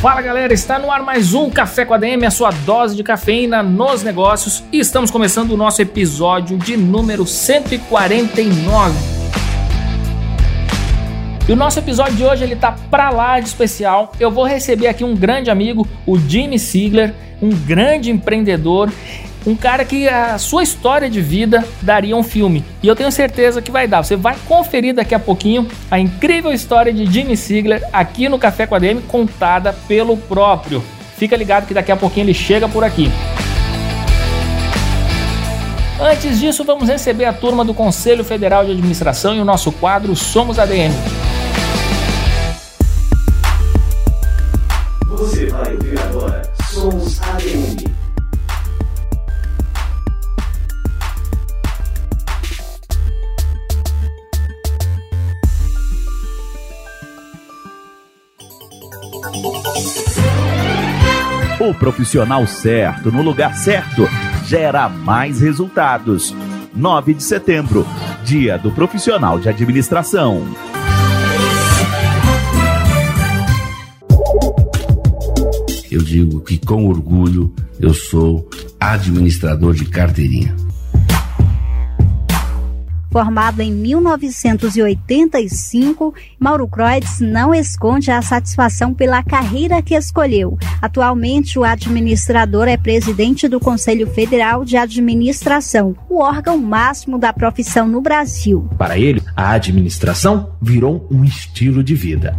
Fala galera, está no ar mais um Café com a DM, a sua dose de cafeína nos negócios, e estamos começando o nosso episódio de número 149. E o nosso episódio de hoje ele tá pra lá de especial. Eu vou receber aqui um grande amigo, o Jimmy Sigler, um grande empreendedor, um cara que a sua história de vida daria um filme. E eu tenho certeza que vai dar. Você vai conferir daqui a pouquinho a incrível história de Jimmy Sigler aqui no Café com a DM, contada pelo próprio. Fica ligado que daqui a pouquinho ele chega por aqui. Antes disso, vamos receber a turma do Conselho Federal de Administração e o nosso quadro Somos ADM. Somos ADM. O profissional certo no lugar certo gera mais resultados. 9 de setembro, Dia do Profissional de Administração. eu digo que com orgulho eu sou administrador de carteirinha. Formado em 1985, Mauro Kreutz não esconde a satisfação pela carreira que escolheu. Atualmente, o administrador é presidente do Conselho Federal de Administração, o órgão máximo da profissão no Brasil. Para ele, a administração virou um estilo de vida.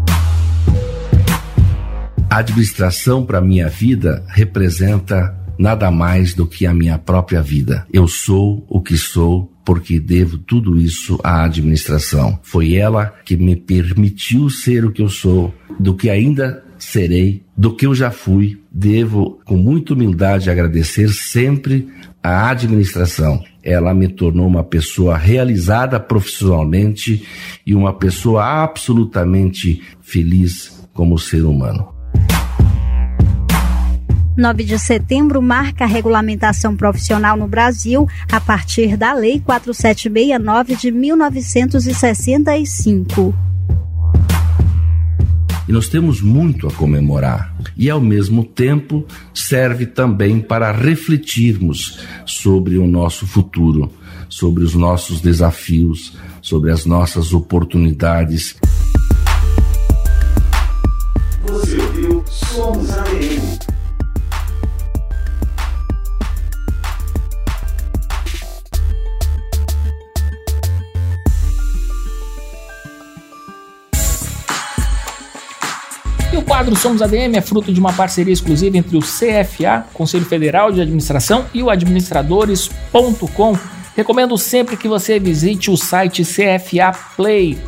A administração para minha vida representa nada mais do que a minha própria vida. Eu sou o que sou porque devo tudo isso à administração. Foi ela que me permitiu ser o que eu sou, do que ainda serei, do que eu já fui. Devo, com muita humildade, agradecer sempre à administração. Ela me tornou uma pessoa realizada profissionalmente e uma pessoa absolutamente feliz como ser humano. 9 de setembro marca a regulamentação profissional no Brasil a partir da Lei 4769 de 1965. E nós temos muito a comemorar. E, ao mesmo tempo, serve também para refletirmos sobre o nosso futuro, sobre os nossos desafios, sobre as nossas oportunidades. O quadro Somos ADM é fruto de uma parceria exclusiva entre o CFA, Conselho Federal de Administração, e o administradores.com. Recomendo sempre que você visite o site cfaplay.org.br.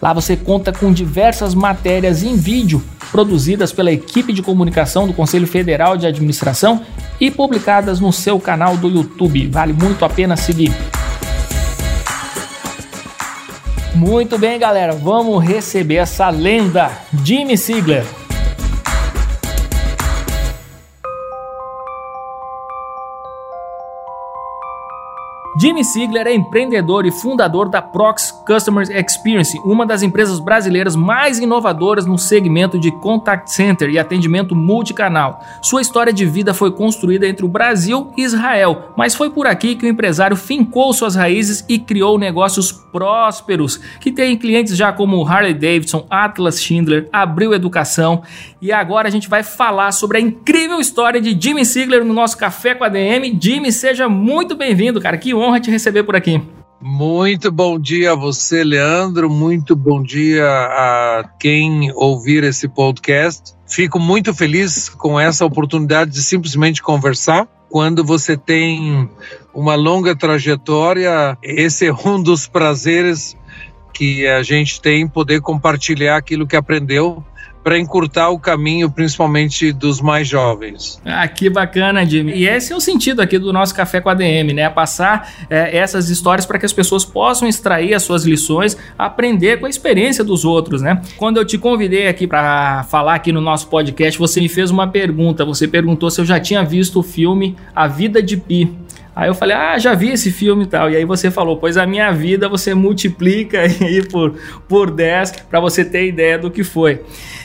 Lá você conta com diversas matérias em vídeo produzidas pela equipe de comunicação do Conselho Federal de Administração e publicadas no seu canal do YouTube. Vale muito a pena seguir. Muito bem, galera, vamos receber essa lenda, Jimmy Sigler. Jimmy Sigler é empreendedor e fundador da Prox Customer Experience, uma das empresas brasileiras mais inovadoras no segmento de contact center e atendimento multicanal. Sua história de vida foi construída entre o Brasil e Israel, mas foi por aqui que o empresário fincou suas raízes e criou negócios prósperos, que tem clientes já como Harley Davidson, Atlas Schindler, Abril Educação, e agora a gente vai falar sobre a incrível história de Jimmy Sigler no nosso Café com a DM. Jimmy, seja muito bem-vindo, cara. Que honra honra te receber por aqui. Muito bom dia a você, Leandro. Muito bom dia a quem ouvir esse podcast. Fico muito feliz com essa oportunidade de simplesmente conversar. Quando você tem uma longa trajetória, esse é um dos prazeres que a gente tem poder compartilhar aquilo que aprendeu para encurtar o caminho, principalmente dos mais jovens. Ah, que bacana, Jimmy. E esse é o sentido aqui do nosso Café com a DM, né? Passar é, essas histórias para que as pessoas possam extrair as suas lições, aprender com a experiência dos outros, né? Quando eu te convidei aqui para falar aqui no nosso podcast, você me fez uma pergunta. Você perguntou se eu já tinha visto o filme A Vida de Pi. Aí eu falei, ah, já vi esse filme e tal. E aí você falou, pois a minha vida você multiplica aí por, por 10 para você ter ideia do que foi.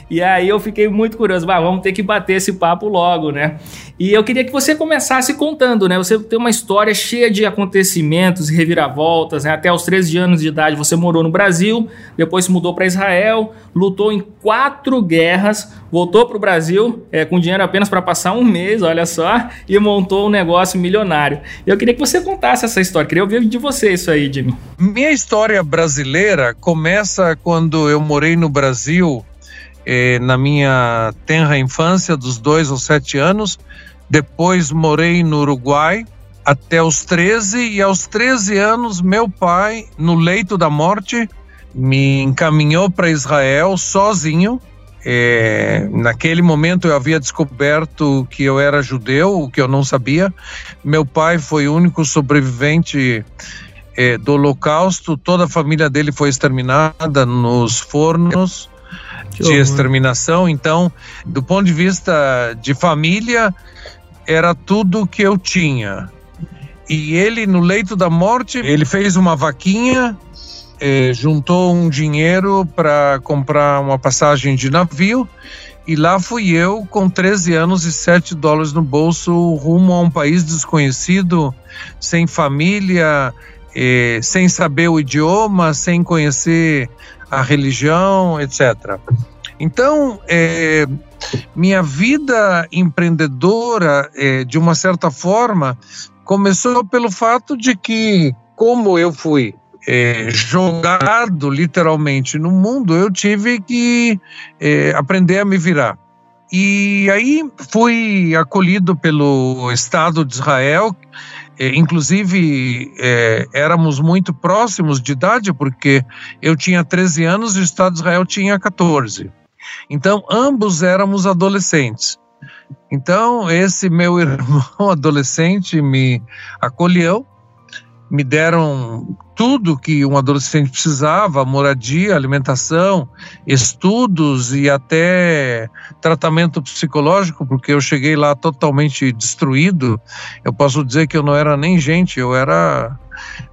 E aí eu fiquei muito curioso, bah, vamos ter que bater esse papo logo, né? E eu queria que você começasse contando, né? Você tem uma história cheia de acontecimentos e reviravoltas, né? Até os 13 anos de idade você morou no Brasil, depois se mudou para Israel, lutou em quatro guerras, voltou para o Brasil é, com dinheiro apenas para passar um mês, olha só, e montou um negócio milionário. Eu queria que você contasse essa história, queria ouvir de você isso aí, Jimmy. Minha história brasileira começa quando eu morei no Brasil eh, na minha tenra infância, dos dois aos sete anos. Depois morei no Uruguai até os 13, e aos 13 anos, meu pai, no leito da morte, me encaminhou para Israel sozinho. É, naquele momento eu havia descoberto que eu era judeu, o que eu não sabia. Meu pai foi o único sobrevivente é, do Holocausto, toda a família dele foi exterminada nos fornos de exterminação. Então, do ponto de vista de família, era tudo que eu tinha. E ele, no leito da morte, ele fez uma vaquinha, eh, juntou um dinheiro para comprar uma passagem de navio. E lá fui eu, com 13 anos e 7 dólares no bolso, rumo a um país desconhecido, sem família, eh, sem saber o idioma, sem conhecer a religião, etc. Então, é, minha vida empreendedora, é, de uma certa forma, começou pelo fato de que, como eu fui é, jogado literalmente no mundo, eu tive que é, aprender a me virar. E aí fui acolhido pelo Estado de Israel, inclusive é, éramos muito próximos de idade, porque eu tinha 13 anos e o Estado de Israel tinha 14. Então, ambos éramos adolescentes. Então, esse meu irmão adolescente me acolheu, me deram tudo que um adolescente precisava: moradia, alimentação, estudos e até tratamento psicológico, porque eu cheguei lá totalmente destruído. Eu posso dizer que eu não era nem gente, eu era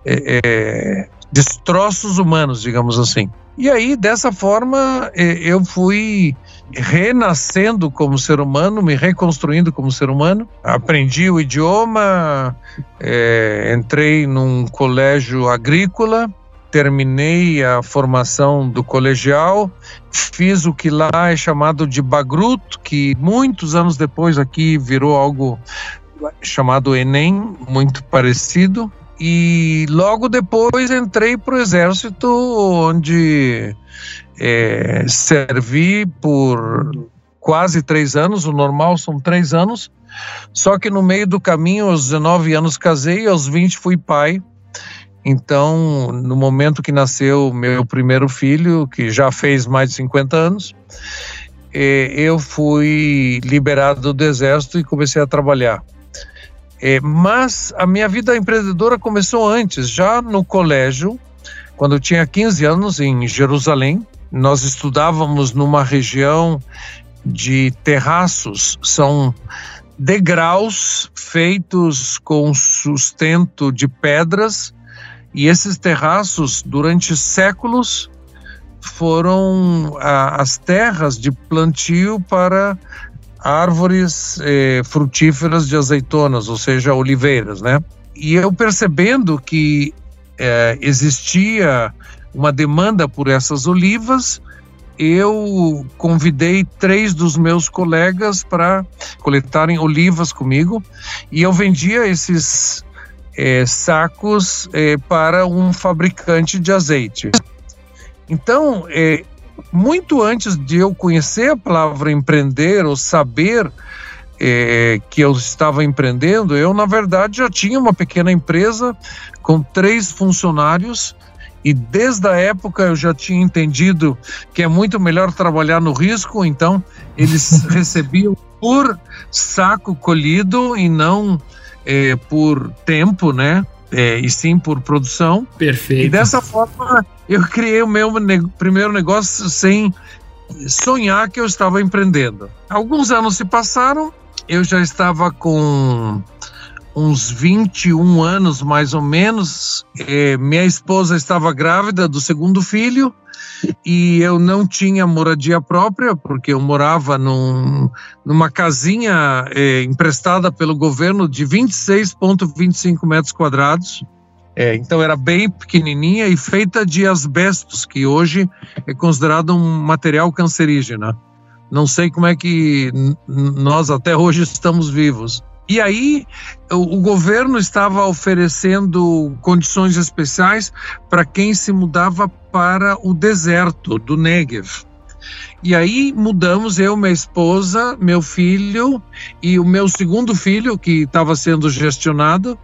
é, é, destroços humanos, digamos assim. E aí, dessa forma, eu fui renascendo como ser humano, me reconstruindo como ser humano. Aprendi o idioma, é, entrei num colégio agrícola, terminei a formação do colegial, fiz o que lá é chamado de Bagrut, que muitos anos depois aqui virou algo chamado Enem, muito parecido. E logo depois entrei para o exército, onde é, servi por quase três anos, o normal são três anos. Só que no meio do caminho, aos 19 anos casei, aos 20 fui pai. Então, no momento que nasceu meu primeiro filho, que já fez mais de 50 anos, é, eu fui liberado do exército e comecei a trabalhar. É, mas a minha vida empreendedora começou antes, já no colégio, quando eu tinha 15 anos, em Jerusalém. Nós estudávamos numa região de terraços, são degraus feitos com sustento de pedras, e esses terraços, durante séculos, foram a, as terras de plantio para árvores eh, frutíferas de azeitonas, ou seja, oliveiras, né? E eu percebendo que eh, existia uma demanda por essas olivas, eu convidei três dos meus colegas para coletarem olivas comigo e eu vendia esses eh, sacos eh, para um fabricante de azeite. Então, eh, muito antes de eu conhecer a palavra empreender ou saber é, que eu estava empreendendo, eu na verdade já tinha uma pequena empresa com três funcionários E desde a época eu já tinha entendido que é muito melhor trabalhar no risco, então eles recebiam por saco colhido e não é, por tempo, né? É, e sim por produção. Perfeito. E dessa forma eu criei o meu ne primeiro negócio sem sonhar que eu estava empreendendo. Alguns anos se passaram, eu já estava com uns 21 anos mais ou menos. É, minha esposa estava grávida do segundo filho e eu não tinha moradia própria, porque eu morava num, numa casinha é, emprestada pelo governo de 26,25 metros quadrados. É, então era bem pequenininha e feita de asbestos, que hoje é considerado um material cancerígeno. Não sei como é que nós até hoje estamos vivos. E aí o, o governo estava oferecendo condições especiais para quem se mudava para o deserto do Negev. E aí mudamos eu, minha esposa, meu filho e o meu segundo filho que estava sendo gestionado.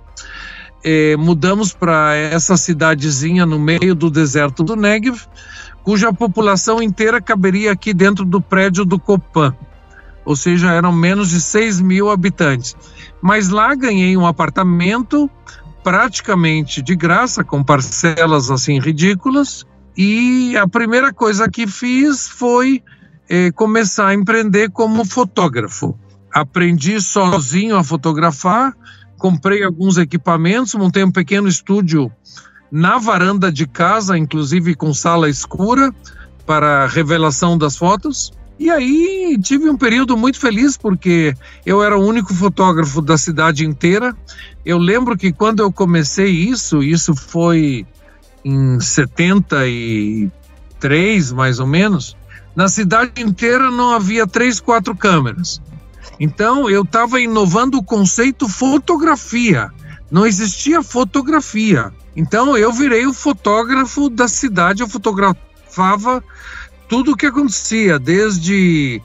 Eh, mudamos para essa cidadezinha no meio do deserto do Negev, cuja população inteira caberia aqui dentro do prédio do Copan, ou seja, eram menos de 6 mil habitantes. Mas lá ganhei um apartamento praticamente de graça, com parcelas assim ridículas, e a primeira coisa que fiz foi eh, começar a empreender como fotógrafo. Aprendi sozinho a fotografar, comprei alguns equipamentos, montei um pequeno estúdio na varanda de casa, inclusive com sala escura para revelação das fotos. E aí tive um período muito feliz porque eu era o único fotógrafo da cidade inteira. Eu lembro que quando eu comecei isso, isso foi em 73 mais ou menos, na cidade inteira não havia três, quatro câmeras. Então eu estava inovando o conceito fotografia. Não existia fotografia. Então eu virei o fotógrafo da cidade, eu fotografava tudo o que acontecia, desde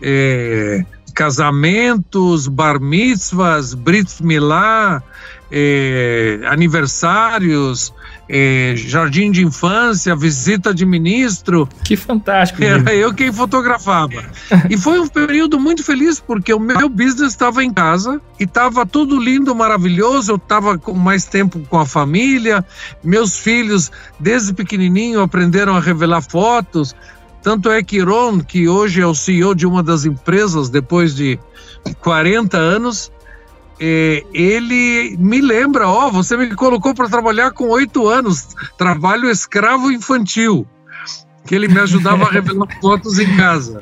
é, casamentos, bar mitzvahs, brit milá, é, aniversários, é, jardim de infância, visita de ministro. Que fantástico. Era eu quem fotografava. e foi um período muito feliz porque o meu business estava em casa e estava tudo lindo, maravilhoso. Eu estava com mais tempo com a família. Meus filhos, desde pequenininho, aprenderam a revelar fotos. Tanto é que Ron, que hoje é o CEO de uma das empresas, depois de 40 anos, é, ele me lembra, ó, oh, você me colocou para trabalhar com oito anos, trabalho escravo infantil, que ele me ajudava a revelar fotos em casa.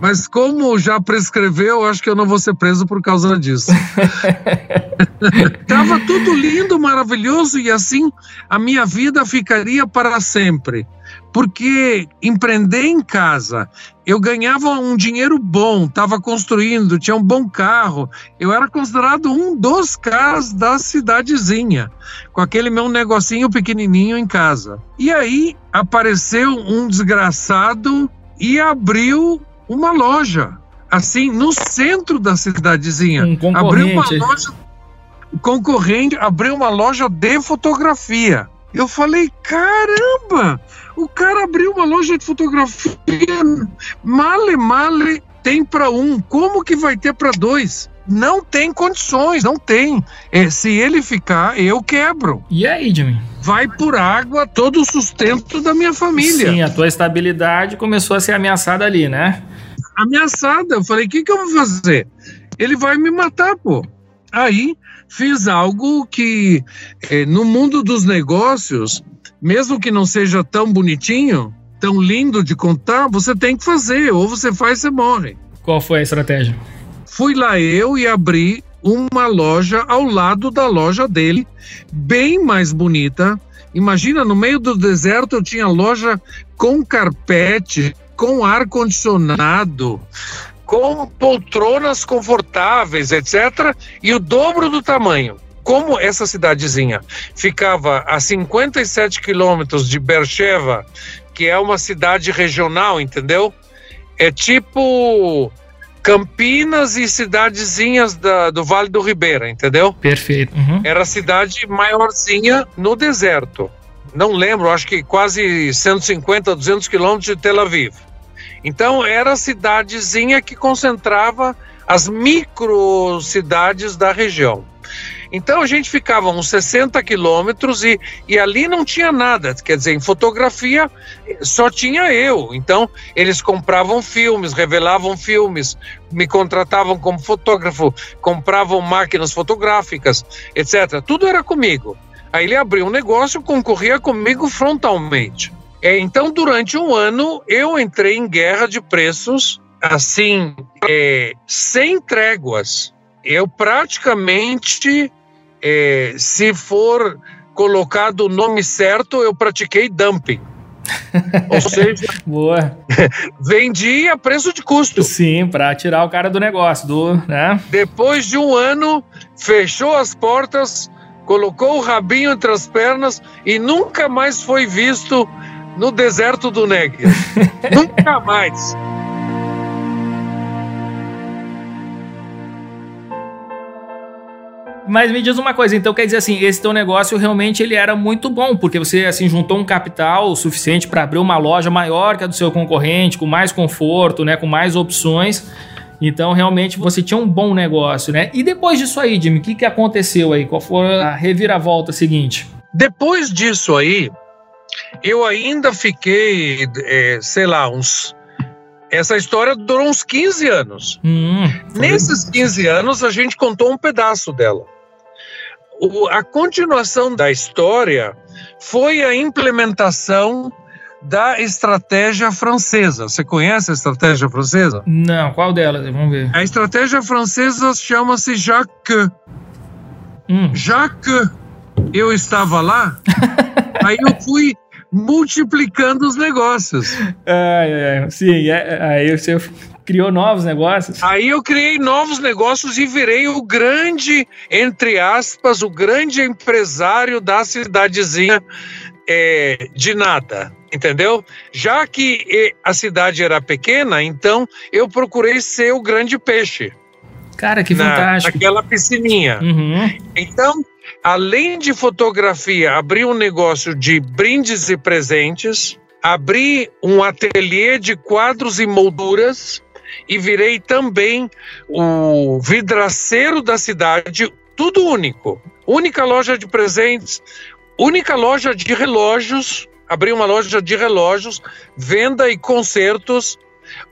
Mas como já prescreveu, acho que eu não vou ser preso por causa disso. Tava tudo lindo, maravilhoso e assim a minha vida ficaria para sempre porque empreender em casa, eu ganhava um dinheiro bom, estava construindo, tinha um bom carro, eu era considerado um dos caras da cidadezinha, com aquele meu negocinho pequenininho em casa. E aí apareceu um desgraçado e abriu uma loja, assim, no centro da cidadezinha. Um abriu uma loja concorrente, abriu uma loja de fotografia. Eu falei, caramba, o cara abriu uma loja de fotografia, male, male, tem para um, como que vai ter para dois? Não tem condições, não tem. É, se ele ficar, eu quebro. E aí, Jimmy? Vai por água todo o sustento da minha família. Sim, a tua estabilidade começou a ser ameaçada ali, né? Ameaçada. Eu falei, o que, que eu vou fazer? Ele vai me matar, pô. Aí fiz algo que é, no mundo dos negócios, mesmo que não seja tão bonitinho, tão lindo de contar, você tem que fazer, ou você faz, você morre. Qual foi a estratégia? Fui lá eu e abri uma loja ao lado da loja dele, bem mais bonita. Imagina, no meio do deserto eu tinha loja com carpete, com ar condicionado, com poltronas confortáveis, etc., e o dobro do tamanho. Como essa cidadezinha ficava a 57 quilômetros de Beersheba, que é uma cidade regional, entendeu? É tipo Campinas e cidadezinhas da, do Vale do Ribeira, entendeu? Perfeito. Uhum. Era a cidade maiorzinha no deserto. não lembro, acho que quase 150, 200 quilômetros de Tel Aviv. Então era a cidadezinha que concentrava as micro cidades da região. Então a gente ficava uns 60 quilômetros e, e ali não tinha nada. Quer dizer, em fotografia só tinha eu. Então eles compravam filmes, revelavam filmes, me contratavam como fotógrafo, compravam máquinas fotográficas, etc. Tudo era comigo. Aí ele abriu um negócio, concorria comigo frontalmente. É, então, durante um ano, eu entrei em guerra de preços, assim, é, sem tréguas. Eu praticamente é, se for colocado o nome certo, eu pratiquei dumping. Ou seja, Boa. vendi a preço de custo. Sim, para tirar o cara do negócio, do, né? Depois de um ano, fechou as portas, colocou o rabinho entre as pernas e nunca mais foi visto no deserto do Negev. nunca mais. Mas me diz uma coisa, então quer dizer assim, esse teu negócio realmente ele era muito bom, porque você assim juntou um capital suficiente para abrir uma loja maior que a do seu concorrente, com mais conforto, né, com mais opções. Então realmente você tinha um bom negócio, né? E depois disso aí, Jimmy, o que, que aconteceu aí? Qual foi a reviravolta seguinte? Depois disso aí, eu ainda fiquei, é, sei lá, uns essa história durou uns 15 anos. Hum, Nesses 15 anos, a gente contou um pedaço dela o, a continuação da história foi a implementação da estratégia francesa. Você conhece a estratégia francesa? Não, qual delas? Vamos ver. A estratégia francesa chama-se Jacques. Hum. Jacques, eu estava lá, aí eu fui multiplicando os negócios. É, é, sim, é, aí você criou novos negócios? Aí eu criei novos negócios e virei o grande, entre aspas, o grande empresário da cidadezinha é, de nada, entendeu? Já que a cidade era pequena, então eu procurei ser o grande peixe. Cara, que fantástico. Naquela piscininha. Uhum. Então, além de fotografia, abri um negócio de brindes e presentes, abri um ateliê de quadros e molduras e virei também o vidraceiro da cidade, tudo único. Única loja de presentes, única loja de relógios, abri uma loja de relógios, venda e concertos,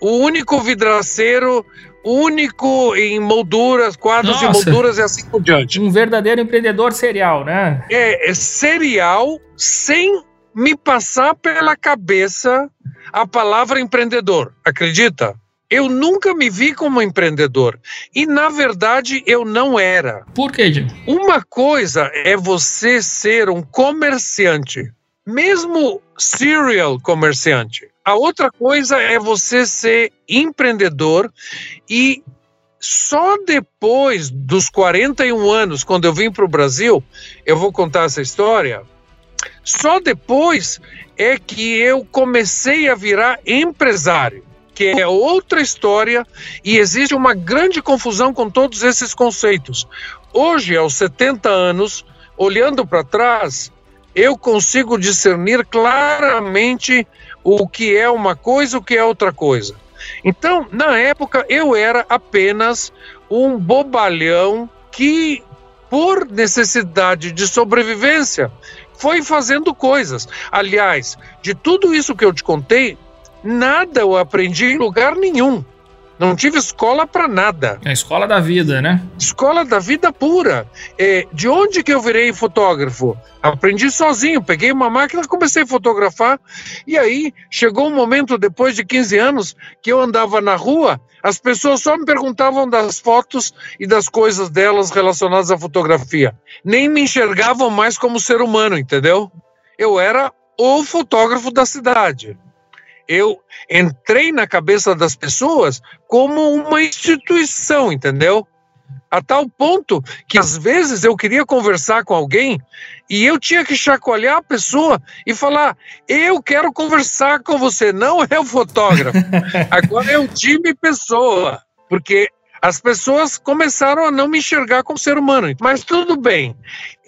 o único vidraceiro, único em molduras, quadros Nossa, e molduras e assim por diante. Um verdadeiro empreendedor serial, né? É, é serial sem me passar pela cabeça a palavra empreendedor, acredita? Eu nunca me vi como empreendedor. E, na verdade, eu não era. Por quê, Jim? Uma coisa é você ser um comerciante, mesmo serial comerciante. A outra coisa é você ser empreendedor e só depois dos 41 anos, quando eu vim para o Brasil, eu vou contar essa história. Só depois é que eu comecei a virar empresário que é outra história e existe uma grande confusão com todos esses conceitos. Hoje, aos 70 anos, olhando para trás, eu consigo discernir claramente o que é uma coisa, o que é outra coisa. Então, na época, eu era apenas um bobalhão que, por necessidade de sobrevivência, foi fazendo coisas. Aliás, de tudo isso que eu te contei, Nada eu aprendi em lugar nenhum. Não tive escola para nada. É a escola da vida, né? Escola da vida pura. É, de onde que eu virei fotógrafo? Aprendi sozinho, peguei uma máquina, comecei a fotografar. E aí chegou um momento, depois de 15 anos, que eu andava na rua, as pessoas só me perguntavam das fotos e das coisas delas relacionadas à fotografia. Nem me enxergavam mais como ser humano, entendeu? Eu era o fotógrafo da cidade eu entrei na cabeça das pessoas como uma instituição, entendeu? A tal ponto que às vezes eu queria conversar com alguém e eu tinha que chacoalhar a pessoa e falar: Eu quero conversar com você, não é o fotógrafo, agora é o time pessoa. Porque as pessoas começaram a não me enxergar como ser humano. Mas tudo bem.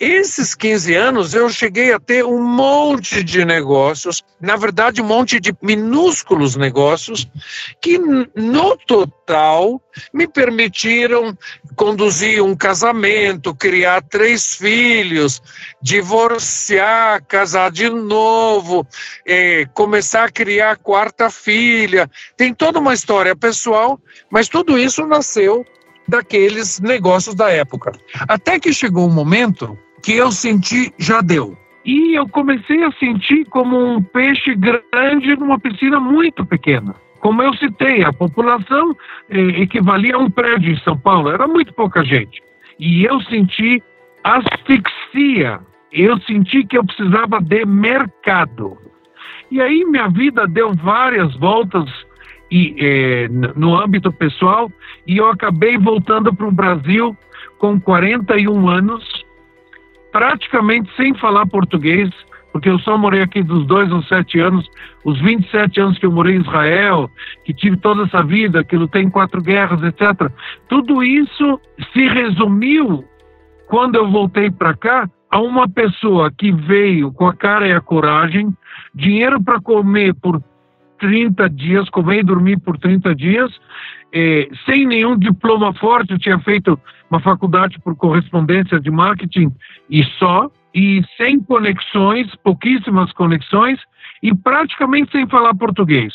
Esses 15 anos eu cheguei a ter um monte de negócios, na verdade, um monte de minúsculos negócios, que no total me permitiram conduzir um casamento, criar três filhos, divorciar, casar de novo, é, começar a criar a quarta filha. Tem toda uma história pessoal, mas tudo isso nasceu daqueles negócios da época. Até que chegou um momento que eu senti já deu. E eu comecei a sentir como um peixe grande numa piscina muito pequena. Como eu citei, a população eh, equivalia a um prédio em São Paulo, era muito pouca gente. E eu senti asfixia, eu senti que eu precisava de mercado. E aí minha vida deu várias voltas e, eh, no âmbito pessoal e eu acabei voltando para o Brasil com 41 anos praticamente sem falar português, porque eu só morei aqui dos dois aos sete anos, os 27 anos que eu morei em Israel, que tive toda essa vida, que lutei em quatro guerras, etc. Tudo isso se resumiu, quando eu voltei para cá, a uma pessoa que veio com a cara e a coragem, dinheiro para comer por 30 dias, comer e dormir por 30 dias, eh, sem nenhum diploma forte, eu tinha feito uma faculdade por correspondência de marketing e só, e sem conexões, pouquíssimas conexões, e praticamente sem falar português.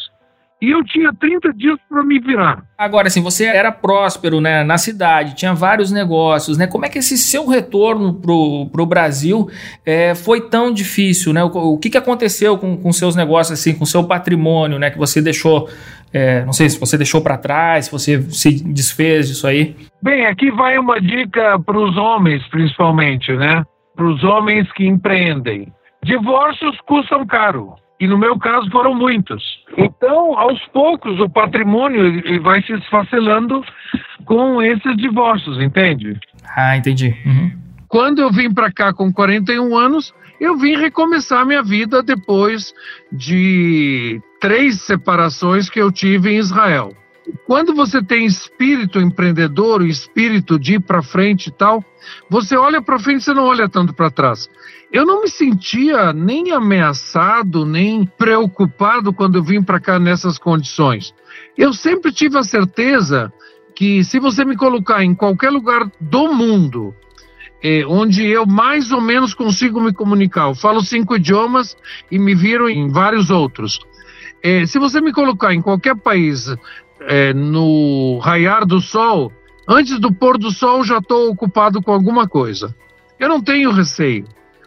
E eu tinha 30 dias para me virar. Agora, assim, você era próspero né, na cidade, tinha vários negócios, né? Como é que esse seu retorno para o Brasil é, foi tão difícil, né? O, o que, que aconteceu com, com seus negócios, assim, com seu patrimônio, né? Que você deixou é, não sei se você deixou para trás, se você se desfez disso aí. Bem, aqui vai uma dica para os homens, principalmente, né? Para os homens que empreendem. Divórcios custam caro. E no meu caso foram muitos. Então, aos poucos, o patrimônio vai se esfacelando com esses divórcios, entende? Ah, entendi. Uhum. Quando eu vim para cá com 41 anos, eu vim recomeçar minha vida depois de três separações que eu tive em Israel. Quando você tem espírito empreendedor, o espírito de ir para frente e tal, você olha para frente, você não olha tanto para trás. Eu não me sentia nem ameaçado, nem preocupado quando eu vim para cá nessas condições. Eu sempre tive a certeza que se você me colocar em qualquer lugar do mundo é, onde eu mais ou menos consigo me comunicar. Eu falo cinco idiomas e me viro em vários outros. É, se você me colocar em qualquer país é, no raiar do sol, antes do pôr do sol já estou ocupado com alguma coisa. Eu não tenho receio,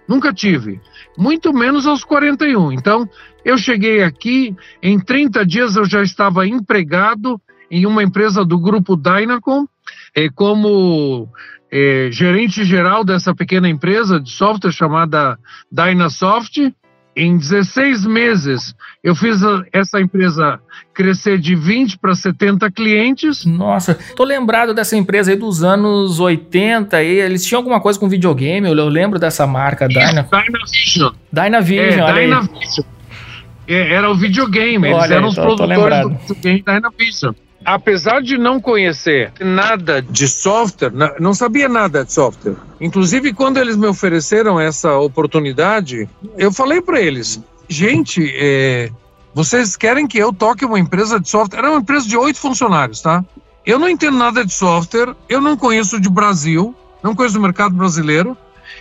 nunca tive, muito menos aos 41. Então, eu cheguei aqui, em 30 dias eu já estava empregado em uma empresa do grupo Dynacom, é, como é, gerente geral dessa pequena empresa de software chamada Dynasoft. Em 16 meses, eu fiz essa empresa crescer de 20 para 70 clientes. Nossa, tô lembrado dessa empresa aí dos anos 80. E eles tinham alguma coisa com videogame, eu lembro dessa marca, Dyna... Dynavision. Dynavision, é, Dynavision. É, era o videogame, eles olha, eram os tô, produtores tô do videogame Dynavision apesar de não conhecer nada de software, não sabia nada de software. Inclusive, quando eles me ofereceram essa oportunidade, eu falei para eles: gente, é, vocês querem que eu toque uma empresa de software? Era uma empresa de oito funcionários, tá? Eu não entendo nada de software, eu não conheço de Brasil, não conheço o mercado brasileiro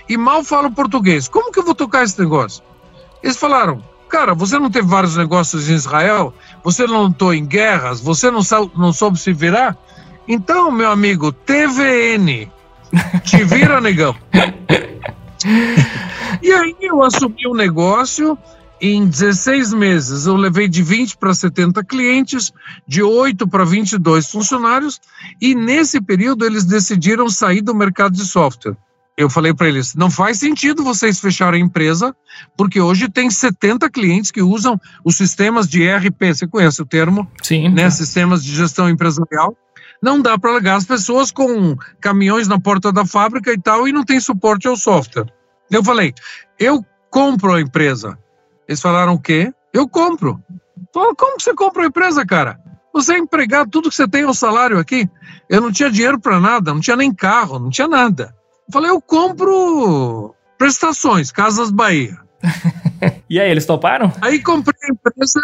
e mal falo português. Como que eu vou tocar esse negócio? Eles falaram: cara, você não teve vários negócios em Israel? Você não lutou em guerras, você não, não soube se virar? Então, meu amigo, TVN, te vira, negão. e aí eu assumi o um negócio, em 16 meses eu levei de 20 para 70 clientes, de 8 para 22 funcionários, e nesse período eles decidiram sair do mercado de software eu falei para eles: não faz sentido vocês fecharem a empresa, porque hoje tem 70 clientes que usam os sistemas de ERP. Você conhece o termo? Sim. Né? Sistemas de gestão empresarial. Não dá para largar as pessoas com caminhões na porta da fábrica e tal, e não tem suporte ao software. Eu falei: eu compro a empresa. Eles falaram o quê? Eu compro. Falei, como você compra a empresa, cara? Você é empregado, tudo que você tem é o salário aqui. Eu não tinha dinheiro para nada, não tinha nem carro, não tinha nada. Eu falei, eu compro prestações, Casas Bahia. e aí, eles toparam? Aí comprei a empresa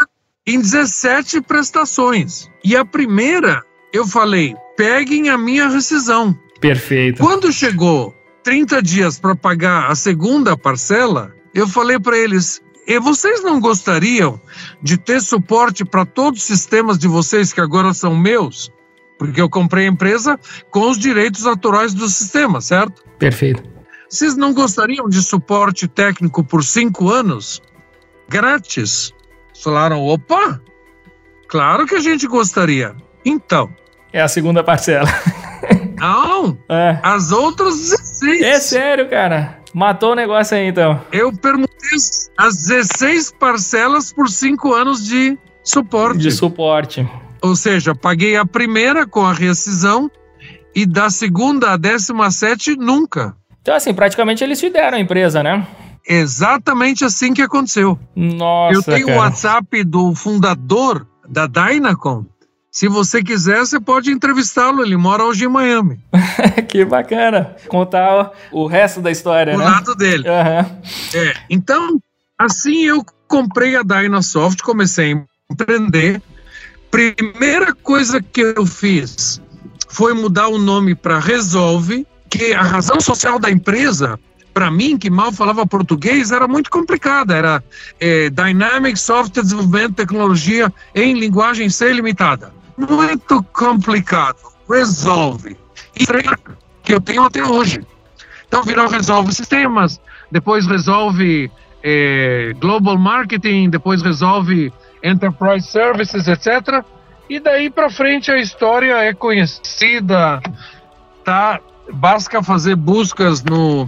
em 17 prestações. E a primeira, eu falei, peguem a minha rescisão. Perfeito. Quando chegou 30 dias para pagar a segunda parcela, eu falei para eles: e vocês não gostariam de ter suporte para todos os sistemas de vocês que agora são meus? Porque eu comprei a empresa com os direitos autorais do sistema, certo? Perfeito. Vocês não gostariam de suporte técnico por cinco anos? Grátis? Falaram: opa, claro que a gente gostaria. Então. É a segunda parcela. Não, é. as outras 16. É sério, cara. Matou o negócio aí, então. Eu perguntei as 16 parcelas por 5 anos de suporte. De suporte. Ou seja, paguei a primeira com a rescisão e da segunda a décima sete nunca. Então, assim, praticamente eles te deram a empresa, né? Exatamente assim que aconteceu. Nossa, Eu tenho o WhatsApp do fundador da Dynacom se você quiser, você pode entrevistá-lo. Ele mora hoje em Miami. que bacana. Contar o resto da história, o né? O lado dele. Uhum. É. Então, assim eu comprei a Dynasoft, comecei a empreender. Primeira coisa que eu fiz foi mudar o nome para Resolve, que a razão social da empresa para mim, que mal falava português, era muito complicada. Era é, Dynamic Software Desenvolvimento Tecnologia em linguagem C limitada muito complicado. Resolve. E que eu tenho até hoje. Então virou resolve sistemas, depois resolve é, global marketing, depois resolve enterprise services, etc. E daí para frente a história é conhecida, tá? Basta fazer buscas no,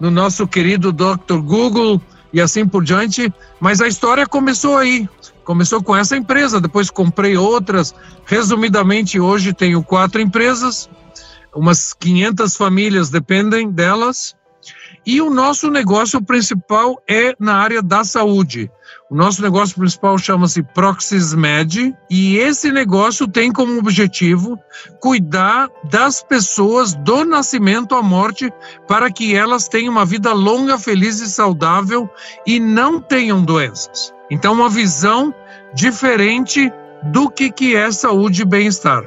no nosso querido Dr. Google e assim por diante, mas a história começou aí. Começou com essa empresa, depois comprei outras. Resumidamente, hoje tenho quatro empresas, umas 500 famílias dependem delas. E o nosso negócio principal é na área da saúde. O nosso negócio principal chama-se ProxysMed e esse negócio tem como objetivo cuidar das pessoas do nascimento à morte para que elas tenham uma vida longa, feliz e saudável e não tenham doenças. Então, uma visão diferente do que, que é saúde e bem-estar.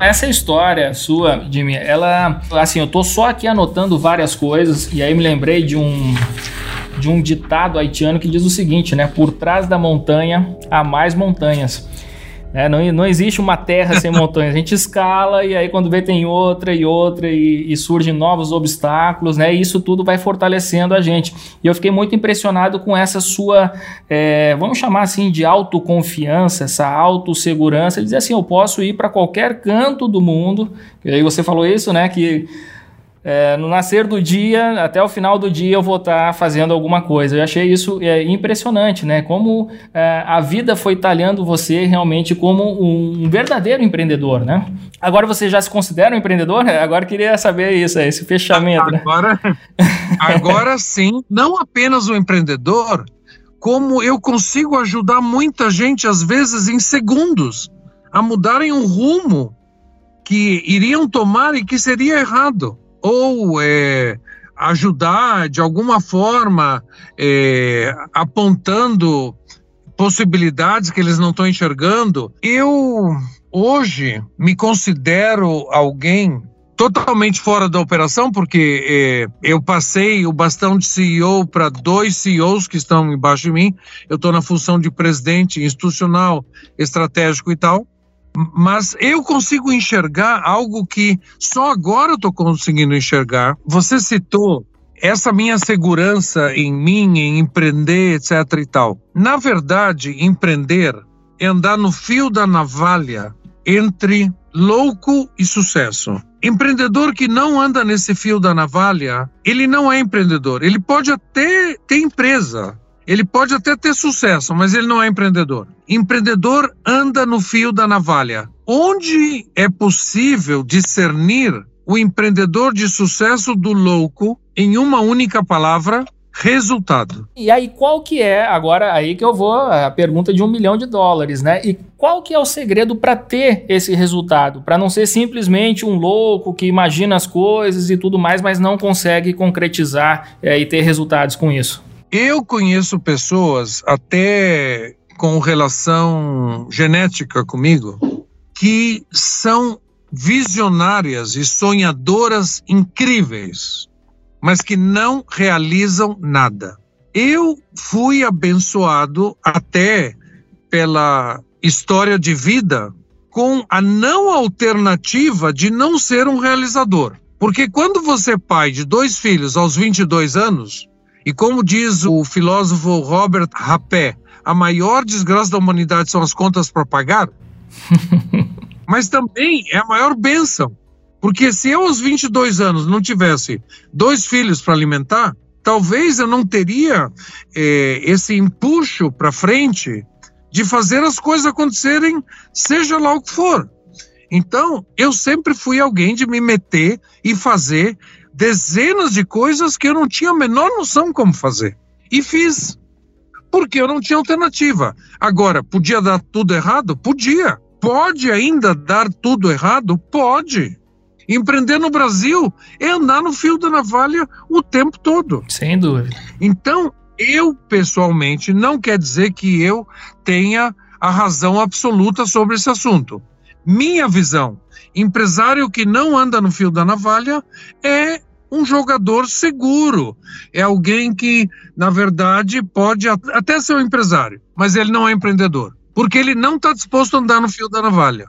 Essa história sua, Jimmy, ela, assim, eu tô só aqui anotando várias coisas e aí me lembrei de um de um ditado haitiano que diz o seguinte, né? Por trás da montanha há mais montanhas. É, não, não existe uma terra sem montanhas. A gente escala e aí quando vê tem outra e outra e, e surgem novos obstáculos, né? E isso tudo vai fortalecendo a gente. E eu fiquei muito impressionado com essa sua, é, vamos chamar assim, de autoconfiança, essa autossegurança. Dizer assim, eu posso ir para qualquer canto do mundo. E aí você falou isso, né? Que é, no nascer do dia, até o final do dia, eu vou estar tá fazendo alguma coisa. Eu achei isso é, impressionante, né? Como é, a vida foi talhando você realmente como um verdadeiro empreendedor, né? Agora você já se considera um empreendedor? Agora queria saber isso, esse fechamento. Né? Agora, agora sim, não apenas um empreendedor, como eu consigo ajudar muita gente, às vezes em segundos, a mudarem um rumo que iriam tomar e que seria errado ou é, ajudar de alguma forma, é, apontando possibilidades que eles não estão enxergando. Eu hoje me considero alguém totalmente fora da operação, porque é, eu passei o bastão de CEO para dois CEOs que estão embaixo de mim. Eu estou na função de presidente institucional, estratégico e tal mas eu consigo enxergar algo que só agora eu estou conseguindo enxergar. Você citou essa minha segurança em mim, em empreender, etc. e tal. Na verdade, empreender é andar no fio da navalha entre louco e sucesso. Empreendedor que não anda nesse fio da navalha, ele não é empreendedor. Ele pode até ter empresa, ele pode até ter sucesso, mas ele não é empreendedor. Empreendedor anda no fio da navalha. Onde é possível discernir o empreendedor de sucesso do louco em uma única palavra? resultado. E aí, qual que é, agora aí que eu vou, a pergunta de um milhão de dólares, né? E qual que é o segredo para ter esse resultado? Para não ser simplesmente um louco que imagina as coisas e tudo mais, mas não consegue concretizar é, e ter resultados com isso? Eu conheço pessoas, até com relação genética comigo, que são visionárias e sonhadoras incríveis, mas que não realizam nada. Eu fui abençoado até pela história de vida com a não alternativa de não ser um realizador. Porque quando você é pai de dois filhos aos 22 anos, e como diz o filósofo Robert Rapé, a maior desgraça da humanidade são as contas para pagar, mas também é a maior bênção. Porque se eu aos 22 anos não tivesse dois filhos para alimentar, talvez eu não teria é, esse empuxo para frente de fazer as coisas acontecerem, seja lá o que for. Então, eu sempre fui alguém de me meter e fazer dezenas de coisas que eu não tinha a menor noção como fazer. E fiz. Porque eu não tinha alternativa. Agora, podia dar tudo errado? Podia. Pode ainda dar tudo errado? Pode. Empreender no Brasil é andar no fio da navalha o tempo todo. Sem dúvida. Então, eu pessoalmente não quer dizer que eu tenha a razão absoluta sobre esse assunto. Minha visão, empresário que não anda no fio da navalha é um jogador seguro. É alguém que, na verdade, pode até ser um empresário, mas ele não é empreendedor, porque ele não está disposto a andar no fio da navalha.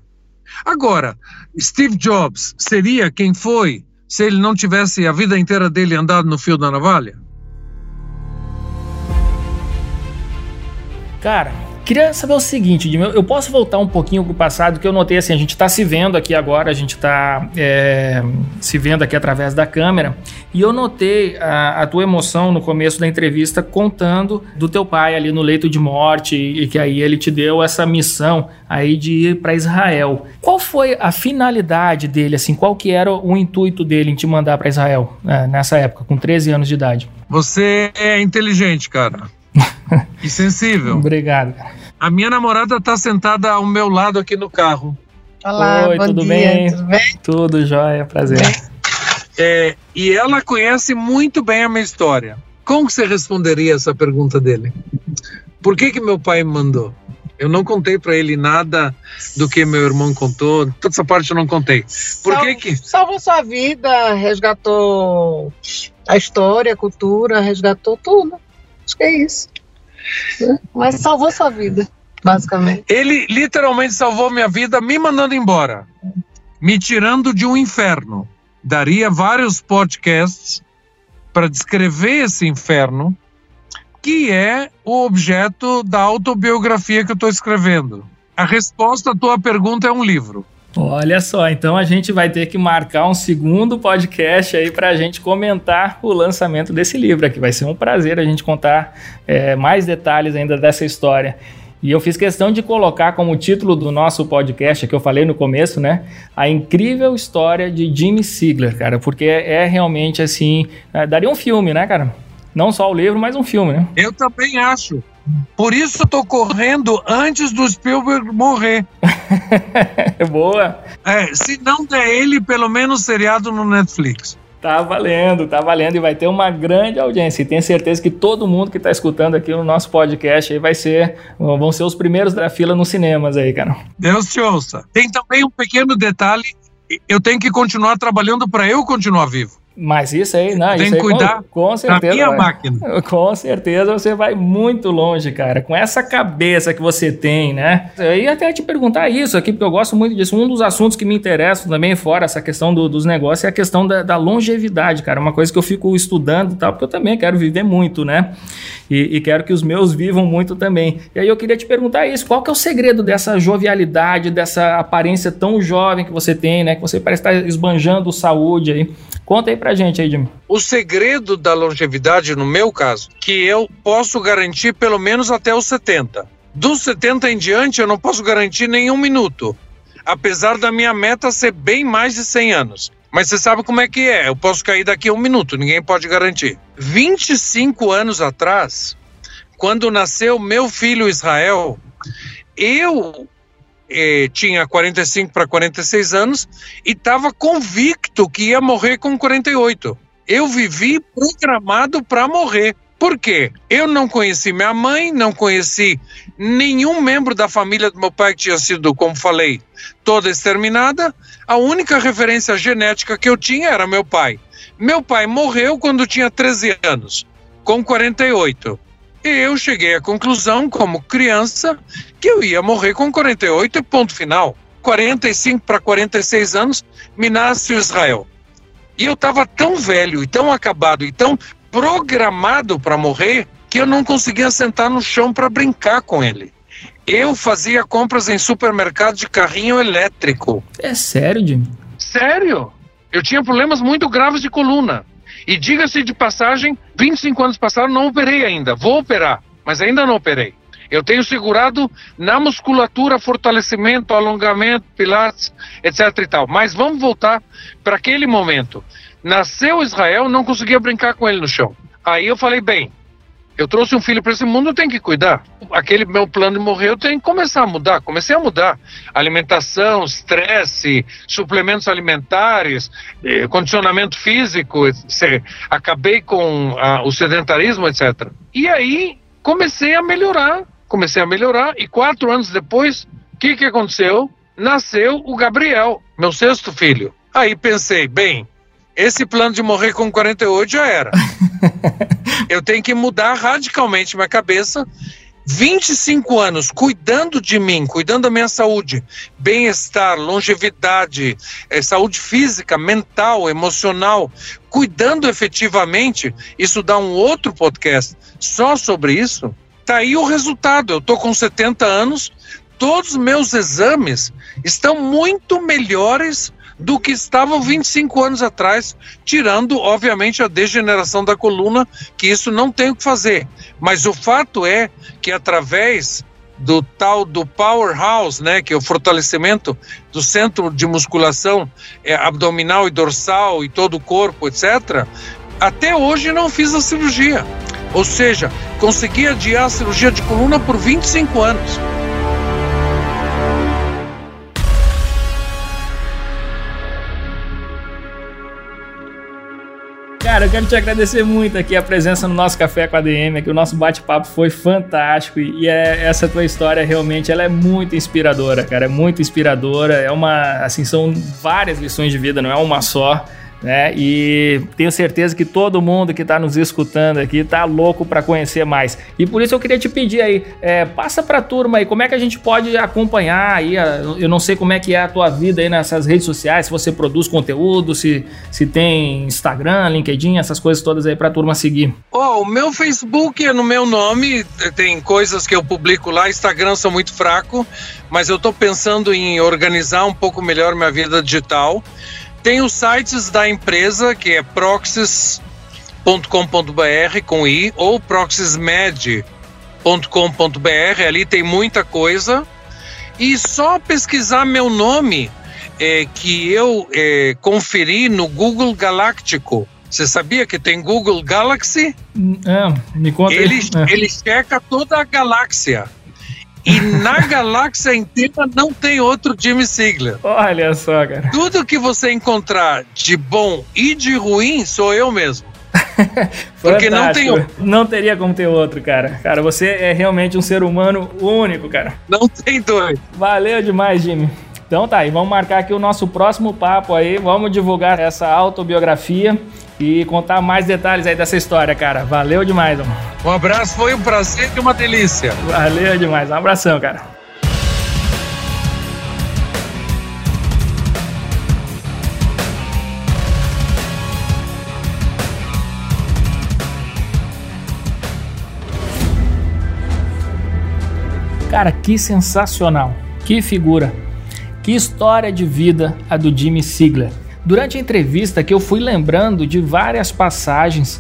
Agora, Steve Jobs seria quem foi se ele não tivesse a vida inteira dele andado no fio da navalha? Cara, Queria saber o seguinte, eu posso voltar um pouquinho pro passado, que eu notei assim, a gente está se vendo aqui agora, a gente está é, se vendo aqui através da câmera, e eu notei a, a, tua emoção no começo da entrevista contando do teu pai ali no leito de morte e, e que aí ele te deu essa missão aí de ir para Israel. Qual foi a finalidade dele, assim, qual que era o intuito dele em te mandar para Israel né, nessa época, com 13 anos de idade? Você é inteligente, cara. e sensível. Obrigado. A minha namorada está sentada ao meu lado aqui no carro. Olá, Oi, tudo dia, bem? Tudo bem? Tudo jóia, prazer. É, e ela conhece muito bem a minha história. Como você responderia essa pergunta dele? Por que que meu pai me mandou? Eu não contei para ele nada do que meu irmão contou. Toda essa parte eu não contei. Por Sal, que que... Salvou sua vida, resgatou a história, a cultura, resgatou tudo. Acho que é isso. Mas salvou sua vida, basicamente. Ele literalmente salvou minha vida me mandando embora, me tirando de um inferno. Daria vários podcasts para descrever esse inferno, que é o objeto da autobiografia que eu estou escrevendo. A resposta à tua pergunta é um livro. Olha só, então a gente vai ter que marcar um segundo podcast aí para a gente comentar o lançamento desse livro aqui. Vai ser um prazer a gente contar é, mais detalhes ainda dessa história. E eu fiz questão de colocar como título do nosso podcast, que eu falei no começo, né? A incrível história de Jimmy Sigler, cara, porque é, realmente assim. É, daria um filme, né, cara? Não só o livro, mas um filme, né? Eu também acho. Por isso eu tô correndo antes do Spielberg morrer. Boa. É, se não der ele, pelo menos seriado no Netflix. Tá valendo, tá valendo e vai ter uma grande audiência. E tenho certeza que todo mundo que está escutando aqui no nosso podcast aí vai ser, vão ser os primeiros da fila nos cinemas aí, cara. Deus te ouça. Tem também um pequeno detalhe, eu tenho que continuar trabalhando para eu continuar vivo. Mas isso aí, não, Tem isso que cuidar com, com certeza. Minha vai, máquina. Com certeza você vai muito longe, cara. Com essa cabeça que você tem, né? Eu ia até te perguntar isso aqui, porque eu gosto muito disso. Um dos assuntos que me interessam também, fora essa questão do, dos negócios, é a questão da, da, longevidade, cara. Uma coisa que eu fico estudando e tal, porque eu também quero viver muito, né? E, e, quero que os meus vivam muito também. E aí eu queria te perguntar isso: qual que é o segredo dessa jovialidade, dessa aparência tão jovem que você tem, né? Que você parece estar esbanjando saúde aí. Conta aí pra gente aí, Jimmy. O segredo da longevidade, no meu caso, que eu posso garantir pelo menos até os 70. Dos 70 em diante, eu não posso garantir nenhum minuto. Apesar da minha meta ser bem mais de 100 anos. Mas você sabe como é que é. Eu posso cair daqui a um minuto, ninguém pode garantir. 25 anos atrás, quando nasceu meu filho Israel, eu eh, tinha 45 para 46 anos e estava convicto que ia morrer com 48. Eu vivi programado para morrer. Por quê? Eu não conheci minha mãe, não conheci nenhum membro da família do meu pai que tinha sido, como falei, toda exterminada. A única referência genética que eu tinha era meu pai. Meu pai morreu quando tinha 13 anos, com 48. E eu cheguei à conclusão, como criança, que eu ia morrer com 48 e ponto final. 45 para 46 anos, me nasce Israel. E eu estava tão velho e tão acabado e tão programado para morrer que eu não conseguia sentar no chão para brincar com ele. Eu fazia compras em supermercado de carrinho elétrico. É sério, Jimmy? Sério? Eu tinha problemas muito graves de coluna. E diga-se de passagem, 25 anos passaram, não operei ainda. Vou operar, mas ainda não operei. Eu tenho segurado na musculatura, fortalecimento, alongamento, pilates, etc e tal. Mas vamos voltar para aquele momento. Nasceu Israel, não conseguia brincar com ele no chão. Aí eu falei, bem, eu trouxe um filho para esse mundo, eu tenho que cuidar. Aquele meu plano de morrer, eu tenho que começar a mudar. Comecei a mudar. Alimentação, estresse, suplementos alimentares, eh, condicionamento físico, acabei com ah, o sedentarismo, etc. E aí comecei a melhorar, comecei a melhorar. E quatro anos depois, o que, que aconteceu? Nasceu o Gabriel, meu sexto filho. Aí pensei, bem, esse plano de morrer com 48 já era. Eu tenho que mudar radicalmente minha cabeça. 25 anos cuidando de mim, cuidando da minha saúde, bem-estar, longevidade, é, saúde física, mental, emocional, cuidando efetivamente, isso dá um outro podcast só sobre isso. Tá aí o resultado. Eu tô com 70 anos, todos os meus exames estão muito melhores do que estavam 25 anos atrás, tirando, obviamente, a degeneração da coluna, que isso não tem o que fazer. Mas o fato é que através do tal do powerhouse, né, que é o fortalecimento do centro de musculação é, abdominal e dorsal e todo o corpo, etc. Até hoje não fiz a cirurgia. Ou seja, consegui adiar a cirurgia de coluna por 25 anos. Cara, eu quero te agradecer muito aqui a presença no nosso Café com a DM, que o nosso bate-papo foi fantástico e é, essa tua história realmente ela é muito inspiradora, cara, é muito inspiradora, é uma, assim, são várias lições de vida, não é uma só né? E tenho certeza que todo mundo que está nos escutando aqui está louco para conhecer mais. E por isso eu queria te pedir aí, é, passa para a turma aí, como é que a gente pode acompanhar aí? Eu não sei como é que é a tua vida aí nessas redes sociais, se você produz conteúdo, se, se tem Instagram, LinkedIn, essas coisas todas aí para a turma seguir. Oh, o meu Facebook é no meu nome, tem coisas que eu publico lá, Instagram sou muito fraco, mas eu estou pensando em organizar um pouco melhor minha vida digital. Tem os sites da empresa, que é proxys.com.br com i ou proxysmed.com.br, ali tem muita coisa. E só pesquisar meu nome, é, que eu é, conferi no Google Galáctico. Você sabia que tem Google Galaxy? É, me conta ele, é. ele checa toda a galáxia. E na galáxia inteira não tem outro Jimmy Sigler. Olha só, cara. Tudo que você encontrar de bom e de ruim sou eu mesmo. Porque não tem outro. Não teria como ter outro, cara. Cara, você é realmente um ser humano único, cara. Não tem dois. Valeu demais, Jimmy. Então tá, e vamos marcar aqui o nosso próximo papo aí. Vamos divulgar essa autobiografia e contar mais detalhes aí dessa história, cara. Valeu demais, mano. Um abraço, foi um prazer e uma delícia. Valeu demais, um abração, cara. Cara, que sensacional. Que figura. Que história de vida a do Jimmy Sigler. Durante a entrevista que eu fui lembrando de várias passagens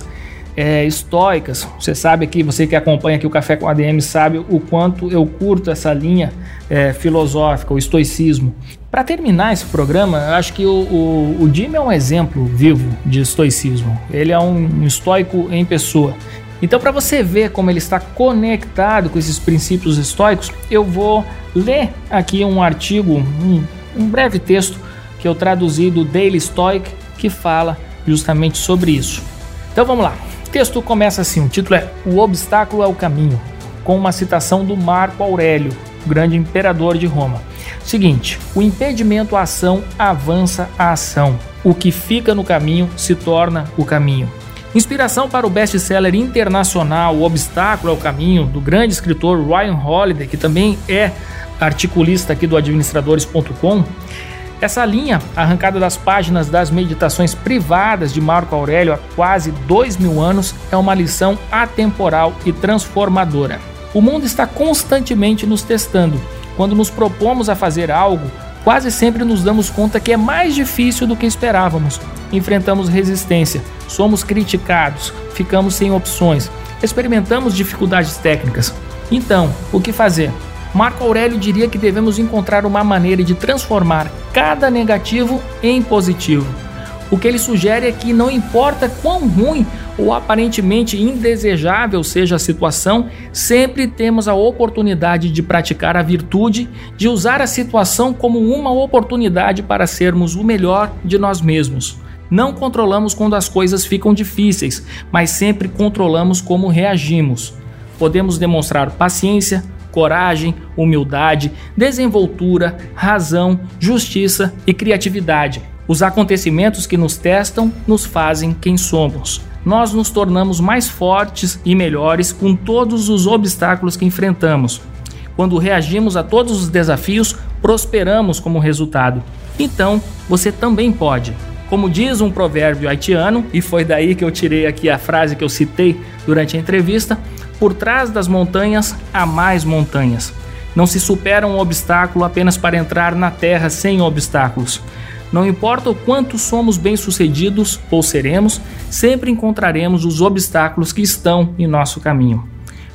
é, estoicas. Você sabe que você que acompanha aqui o Café com ADM sabe o quanto eu curto essa linha é, filosófica, o estoicismo. Para terminar esse programa, eu acho que o, o, o é um exemplo vivo de estoicismo. Ele é um estoico em pessoa. Então, para você ver como ele está conectado com esses princípios estoicos, eu vou ler aqui um artigo, um, um breve texto que eu traduzi do Daily Stoic que fala justamente sobre isso. Então vamos lá. O texto começa assim: o título é O Obstáculo é o Caminho, com uma citação do Marco Aurélio, grande imperador de Roma. Seguinte: o impedimento à ação avança a ação. O que fica no caminho se torna o caminho. Inspiração para o best-seller internacional O Obstáculo é o Caminho, do grande escritor Ryan Holiday, que também é articulista aqui do administradores.com. Essa linha, arrancada das páginas das meditações privadas de Marco Aurélio há quase dois mil anos, é uma lição atemporal e transformadora. O mundo está constantemente nos testando. Quando nos propomos a fazer algo, quase sempre nos damos conta que é mais difícil do que esperávamos. Enfrentamos resistência, somos criticados, ficamos sem opções, experimentamos dificuldades técnicas. Então, o que fazer? Marco Aurélio diria que devemos encontrar uma maneira de transformar cada negativo em positivo. O que ele sugere é que não importa quão ruim ou aparentemente indesejável seja a situação, sempre temos a oportunidade de praticar a virtude, de usar a situação como uma oportunidade para sermos o melhor de nós mesmos. Não controlamos quando as coisas ficam difíceis, mas sempre controlamos como reagimos. Podemos demonstrar paciência, coragem, humildade, desenvoltura, razão, justiça e criatividade. Os acontecimentos que nos testam nos fazem quem somos. Nós nos tornamos mais fortes e melhores com todos os obstáculos que enfrentamos. Quando reagimos a todos os desafios, prosperamos como resultado. Então, você também pode. Como diz um provérbio haitiano, e foi daí que eu tirei aqui a frase que eu citei durante a entrevista, por trás das montanhas há mais montanhas. Não se supera um obstáculo apenas para entrar na terra sem obstáculos. Não importa o quanto somos bem-sucedidos ou seremos, sempre encontraremos os obstáculos que estão em nosso caminho.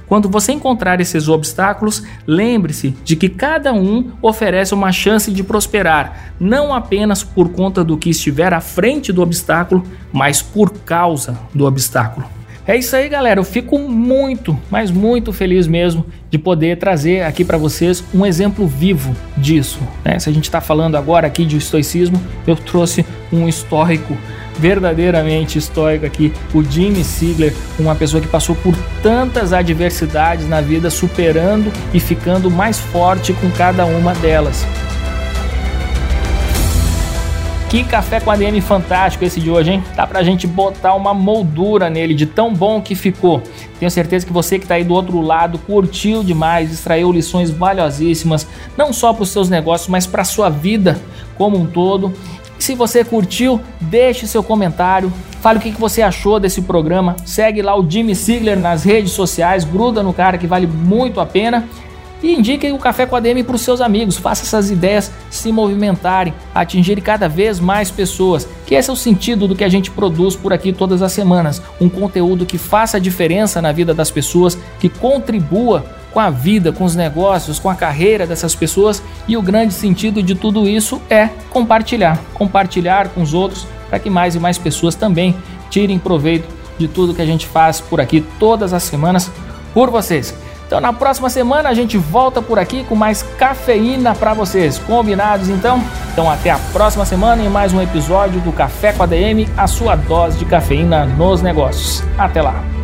Quando você encontrar esses obstáculos, lembre-se de que cada um oferece uma chance de prosperar, não apenas por conta do que estiver à frente do obstáculo, mas por causa do obstáculo. É isso aí, galera. Eu fico muito, mas muito feliz mesmo de poder trazer aqui para vocês um exemplo vivo disso. Né? Se a gente está falando agora aqui de estoicismo, eu trouxe um histórico, verdadeiramente histórico aqui, o Jimmy Sigler, uma pessoa que passou por tantas adversidades na vida, superando e ficando mais forte com cada uma delas. Que café com ADM fantástico esse de hoje, hein? Dá pra gente botar uma moldura nele de tão bom que ficou. Tenho certeza que você que tá aí do outro lado curtiu demais, extraiu lições valiosíssimas, não só para os seus negócios, mas para sua vida como um todo. Se você curtiu, deixe seu comentário, fale o que você achou desse programa. Segue lá o Jimmy Sigler nas redes sociais, gruda no cara que vale muito a pena e indique o Café com a DM para os seus amigos. Faça essas ideias se movimentarem, atingirem cada vez mais pessoas. Que esse é o sentido do que a gente produz por aqui todas as semanas. Um conteúdo que faça diferença na vida das pessoas, que contribua com a vida, com os negócios, com a carreira dessas pessoas. E o grande sentido de tudo isso é compartilhar. Compartilhar com os outros para que mais e mais pessoas também tirem proveito de tudo que a gente faz por aqui todas as semanas por vocês. Então na próxima semana a gente volta por aqui com mais cafeína para vocês. Combinados então? Então até a próxima semana em mais um episódio do Café com a DM, a sua dose de cafeína nos negócios. Até lá.